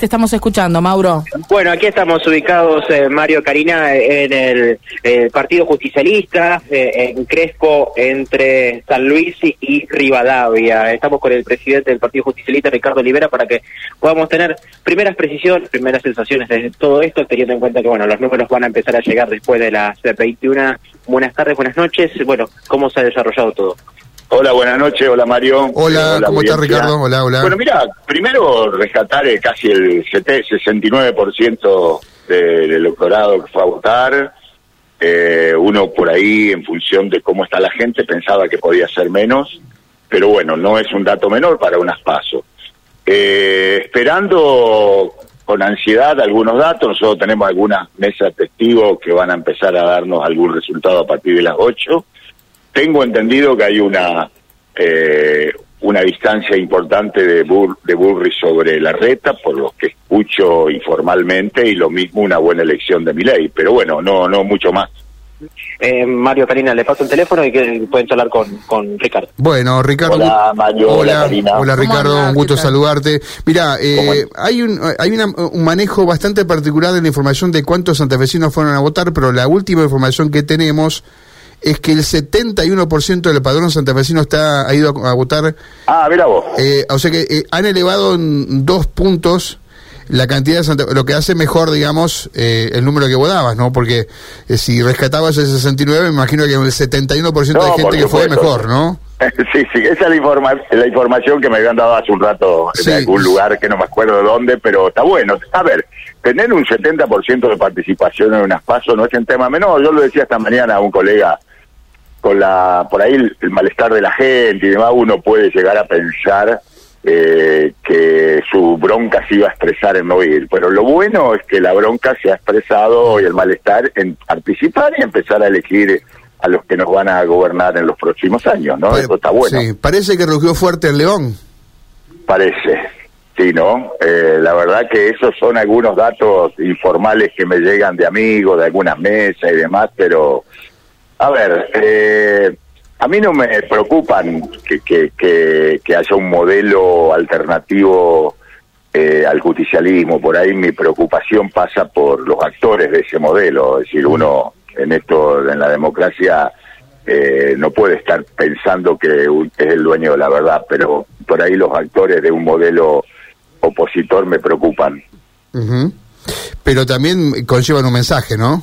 Te estamos escuchando, Mauro. Bueno, aquí estamos ubicados, eh, Mario Karina, en el eh, Partido Justicialista, eh, en Crespo, entre San Luis y Rivadavia. Estamos con el presidente del Partido Justicialista, Ricardo Olivera, para que podamos tener primeras precisiones, primeras sensaciones de todo esto, teniendo en cuenta que, bueno, los números van a empezar a llegar después de las 21. Buenas tardes, buenas noches. Bueno, ¿cómo se ha desarrollado todo? Hola, buenas noches. Hola, Mario. Hola, ¿cómo estás, Ricardo? Hola, hola. Bueno, mira, primero rescatar casi el 69% del electorado que fue a votar. Eh, uno por ahí, en función de cómo está la gente, pensaba que podía ser menos, pero bueno, no es un dato menor para unas pasos. Eh, esperando con ansiedad algunos datos, nosotros tenemos algunas mesas testigos que van a empezar a darnos algún resultado a partir de las 8 tengo entendido que hay una eh, una distancia importante de, de Burri sobre la reta, por lo que escucho informalmente, y lo mismo una buena elección de mi ley, pero bueno, no no mucho más. Eh, Mario Karina, le paso el teléfono y que pueden charlar con, con Ricardo. Bueno, Ricardo. Hola, Mario. Hola, hola, Ricardo, un gusto saludarte. Mira, eh, hay, un, hay un manejo bastante particular de la información de cuántos santafesinos fueron a votar, pero la última información que tenemos es que el 71% del padrón santafesino está, ha ido a, votar. Ah, mira vos. Eh, o sea que eh, han elevado en dos puntos la cantidad de Santa lo que hace mejor, digamos, eh, el número que votabas, ¿no? Porque si rescatabas el 69, me imagino que el 71% de gente que fue mejor, ¿no? Sí, sí, esa es la, informa la información que me habían dado hace un rato en algún lugar que no me acuerdo de dónde, pero está bueno. A ver, tener un 70% de participación en unas pasos no es un tema menor. Yo lo decía esta mañana a un colega con la por ahí el, malestar de la gente y demás, uno puede llegar a pensar eh, que su bronca se iba a expresar en no ir. Pero lo bueno es que la bronca se ha expresado y el malestar en participar y empezar a elegir a los que nos van a gobernar en los próximos años, ¿no? Eso está bueno. Sí, parece que rugió fuerte el león. Parece, sí, ¿no? Eh, la verdad que esos son algunos datos informales que me llegan de amigos, de algunas mesas y demás, pero a ver, eh, a mí no me preocupan que, que, haya un modelo alternativo eh, al justicialismo. Por ahí mi preocupación pasa por los actores de ese modelo. Es decir, uno en esto, en la democracia, eh, no puede estar pensando que es el dueño de la verdad, pero por ahí los actores de un modelo opositor me preocupan. Pero también conllevan un mensaje, ¿no?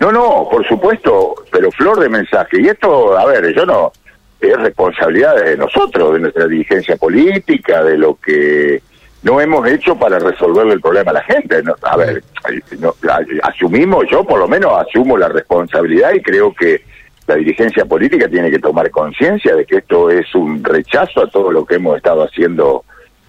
No, no, por supuesto, pero flor de mensaje. Y esto, a ver, yo no, es responsabilidad de nosotros, de nuestra dirigencia política, de lo que no hemos hecho para resolverle el problema a la gente. a ver, asumimos, yo por lo menos asumo la responsabilidad y creo que la dirigencia política tiene que tomar conciencia de que esto es un rechazo a todo lo que hemos estado haciendo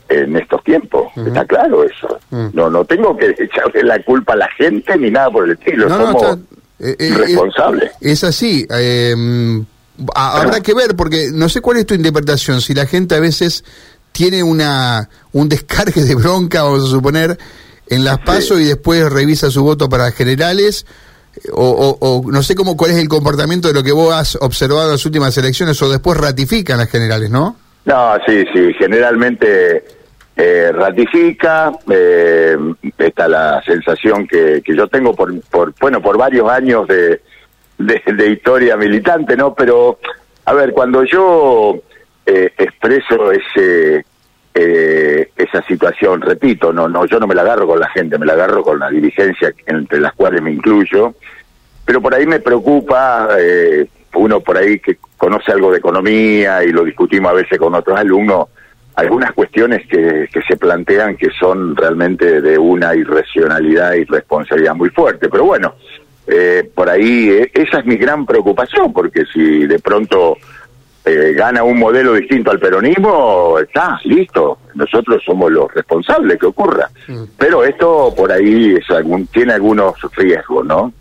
en estos tiempos. Está claro eso. No no tengo que echarle la culpa a la gente ni nada por el estilo. Somos eh, eh, responsables. Es, así. Em, habrá que ver, porque no sé cuál es tu interpretación. Si la gente a veces tiene una un descargue de bronca, vamos a suponer, en las pasos y después revisa su voto para generales. O, o, no sé cómo cuál es el comportamiento de lo que vos has observado en las últimas elecciones o después ratifican las generales, ¿no? No, sí, sí, generalmente eh, ratifica, eh, está la sensación que, que yo tengo por, por, bueno, por varios años de, de, historia militante, ¿no? Pero, a ver, cuando yo eh, expreso ese, eh, esa situación, repito, no, no, yo no me la agarro con la gente, me la agarro con la dirigencia entre las cuales me incluyo, pero por ahí me preocupa, eh, uno por ahí que conoce algo de economía y lo discutimos a veces con otros alumnos, algunas cuestiones que, que se plantean que son realmente de una irracionalidad y responsabilidad muy fuerte. Pero bueno, eh, por ahí eh, esa es mi gran preocupación, porque si de pronto eh, gana un modelo distinto al peronismo, está, listo, nosotros somos los responsables que ocurra. Mm. Pero esto por ahí es algún, tiene algunos riesgos, ¿no?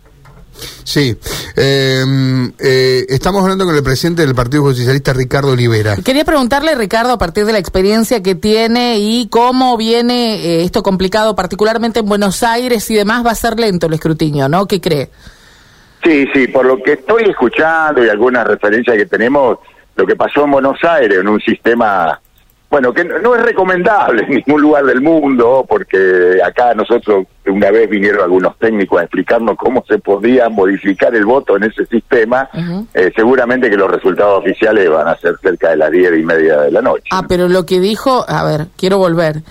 Sí, em, eh, estamos hablando con el presidente del Partido Justicialista, Ricardo Olivera. Quería preguntarle, Ricardo, a partir de la experiencia que tiene y cómo viene eh, esto complicado, particularmente en Buenos Aires y demás, va a ser lento el escrutinio, ¿no? ¿Qué cree? Sí, sí, por lo que estoy escuchando y algunas referencias que tenemos, lo que pasó en Buenos Aires, en un sistema bueno, que no, no es recomendable en ningún lugar del mundo, porque acá nosotros una vez vinieron algunos técnicos a explicarnos cómo se podía modificar el voto en ese sistema, eh, seguramente que los resultados oficiales van a ser cerca de las diez y media de la noche. Ah, pero lo que dijo, a ver, quiero volver.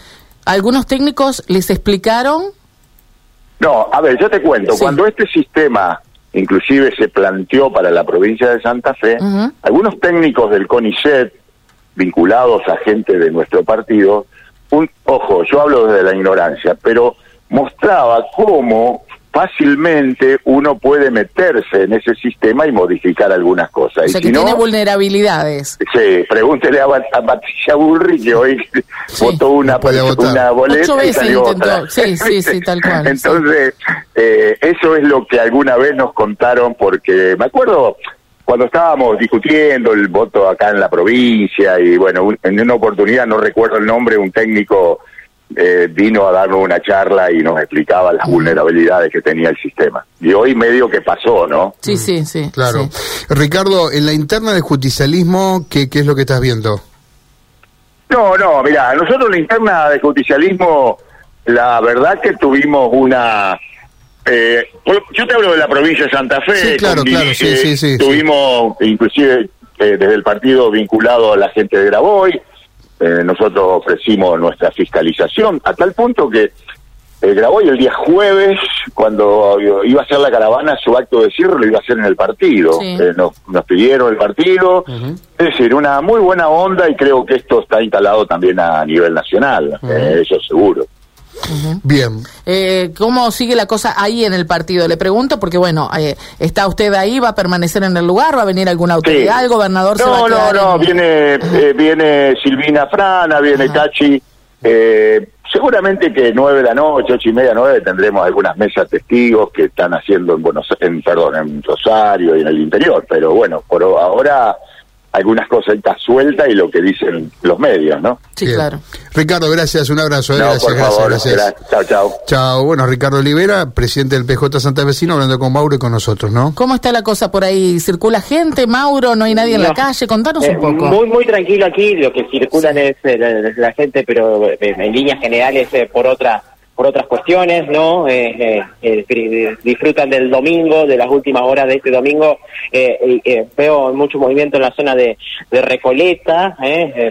Algunos técnicos les explicaron, No, a ver, yo te cuento, Sí. cuando este sistema inclusive se planteó para la provincia de Santa Fe, algunos técnicos del CONICET, vinculados a gente de nuestro partido, un, ojo, yo hablo desde la ignorancia, pero mostraba cómo fácilmente uno puede meterse en ese sistema y modificar algunas cosas. o y sea, si que no, tiene vulnerabilidades. Sí, pregúntele a, a Patricia Burri que hoy Sí, votó una, una votar. boleta Ocho y veces salió intentó. otra. Sí, sí, sí, tal cual, Entonces, eh, eso es lo que alguna vez nos contaron porque me acuerdo cuando estábamos discutiendo el voto acá en la provincia y bueno, un- en una oportunidad, no recuerdo el nombre, un técnico eh, vino a darnos una charla y nos explicaba las vulnerabilidades que tenía el sistema. Y hoy medio que pasó, ¿no? Sí, sí, sí. Claro. sí. Ricardo, en la interna del justicialismo, ¿qué, qué es lo que estás viendo? No, no, mira, nosotros la interna de justicialismo, la verdad que tuvimos una... eh, yo te hablo de la provincia de Santa Fe. Sí, claro, con- claro, sí, sí, sí, Tuvimos, inclusive, eh, desde el partido vinculado a la gente de Graboy, eh, nosotros ofrecimos nuestra fiscalización, a tal punto que eh, Graboy el día jueves, cuando iba a hacer la caravana, su acto de cierre lo iba a hacer en el partido. Sí. Eh, nos, nos pidieron el partido. Es decir, una muy buena onda y creo que esto está instalado también a nivel nacional, eh, eso seguro. Bien. Eh, ¿Cómo sigue la cosa ahí en el partido? Le pregunto porque, bueno, eh, ¿está usted ahí? ¿Va a permanecer en el lugar? ¿Va a venir alguna autoridad? Sí. ¿El gobernador se va No, a no, no, en- viene, eh, viene Silvina Frana, viene Cachi. Eh, seguramente que nueve de la noche, ocho y media, nueve, tendremos algunas mesas testigos que están haciendo en Buenos en, perdón, en Rosario y en el interior. Pero bueno, por ahora algunas cosas están sueltas y lo que dicen los medios, ¿no? Sí, Bien. claro. Ricardo, gracias, un abrazo. eh, no, gracias, por favor, gracias, gracias. gra- chao, chao. Chao. Bueno, Ricardo Olivera, presidente del PJ Santa Vecino, hablando con Mauro y con nosotros, ¿no? ¿Cómo está la cosa por ahí? ¿Circula gente, Mauro? ¿No hay nadie en la calle? Contanos Eh, un poco. Muy, muy tranquilo aquí, lo que circulan es eh, la, la gente, pero eh, en líneas generales eh, por otra por otras cuestiones, ¿no? Eh, eh, eh, di- disfrutan del domingo, de las últimas horas de este domingo. Eh, eh, veo mucho movimiento en la zona de, de Recoleta,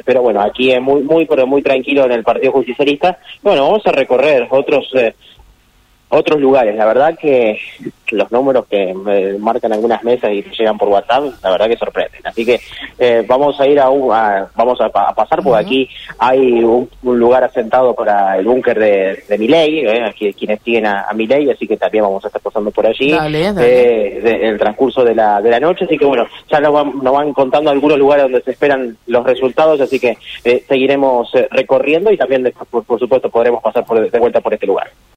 pero bueno, aquí es muy, muy, pero muy tranquilo en el Partido Justicialista. Bueno, vamos a recorrer otros otros lugares. La verdad que los números que me marcan algunas mesas y llegan por WhatsApp, la verdad que sorprenden. Así que eh, vamos a ir a, un, a- vamos a, a pasar por aquí. Hay un, un lugar asentado para el búnker de, de Milei, eh, aquí quienes siguen a, a Milei, así que también vamos a estar pasando por allí Dale, dale. eh, de- en el transcurso de la, de la noche. Así que bueno, ya nos van, nos van contando algunos lugares donde se esperan los resultados, así que eh, seguiremos eh, recorriendo y también, después, por, por supuesto, podremos pasar por, de vuelta por este lugar.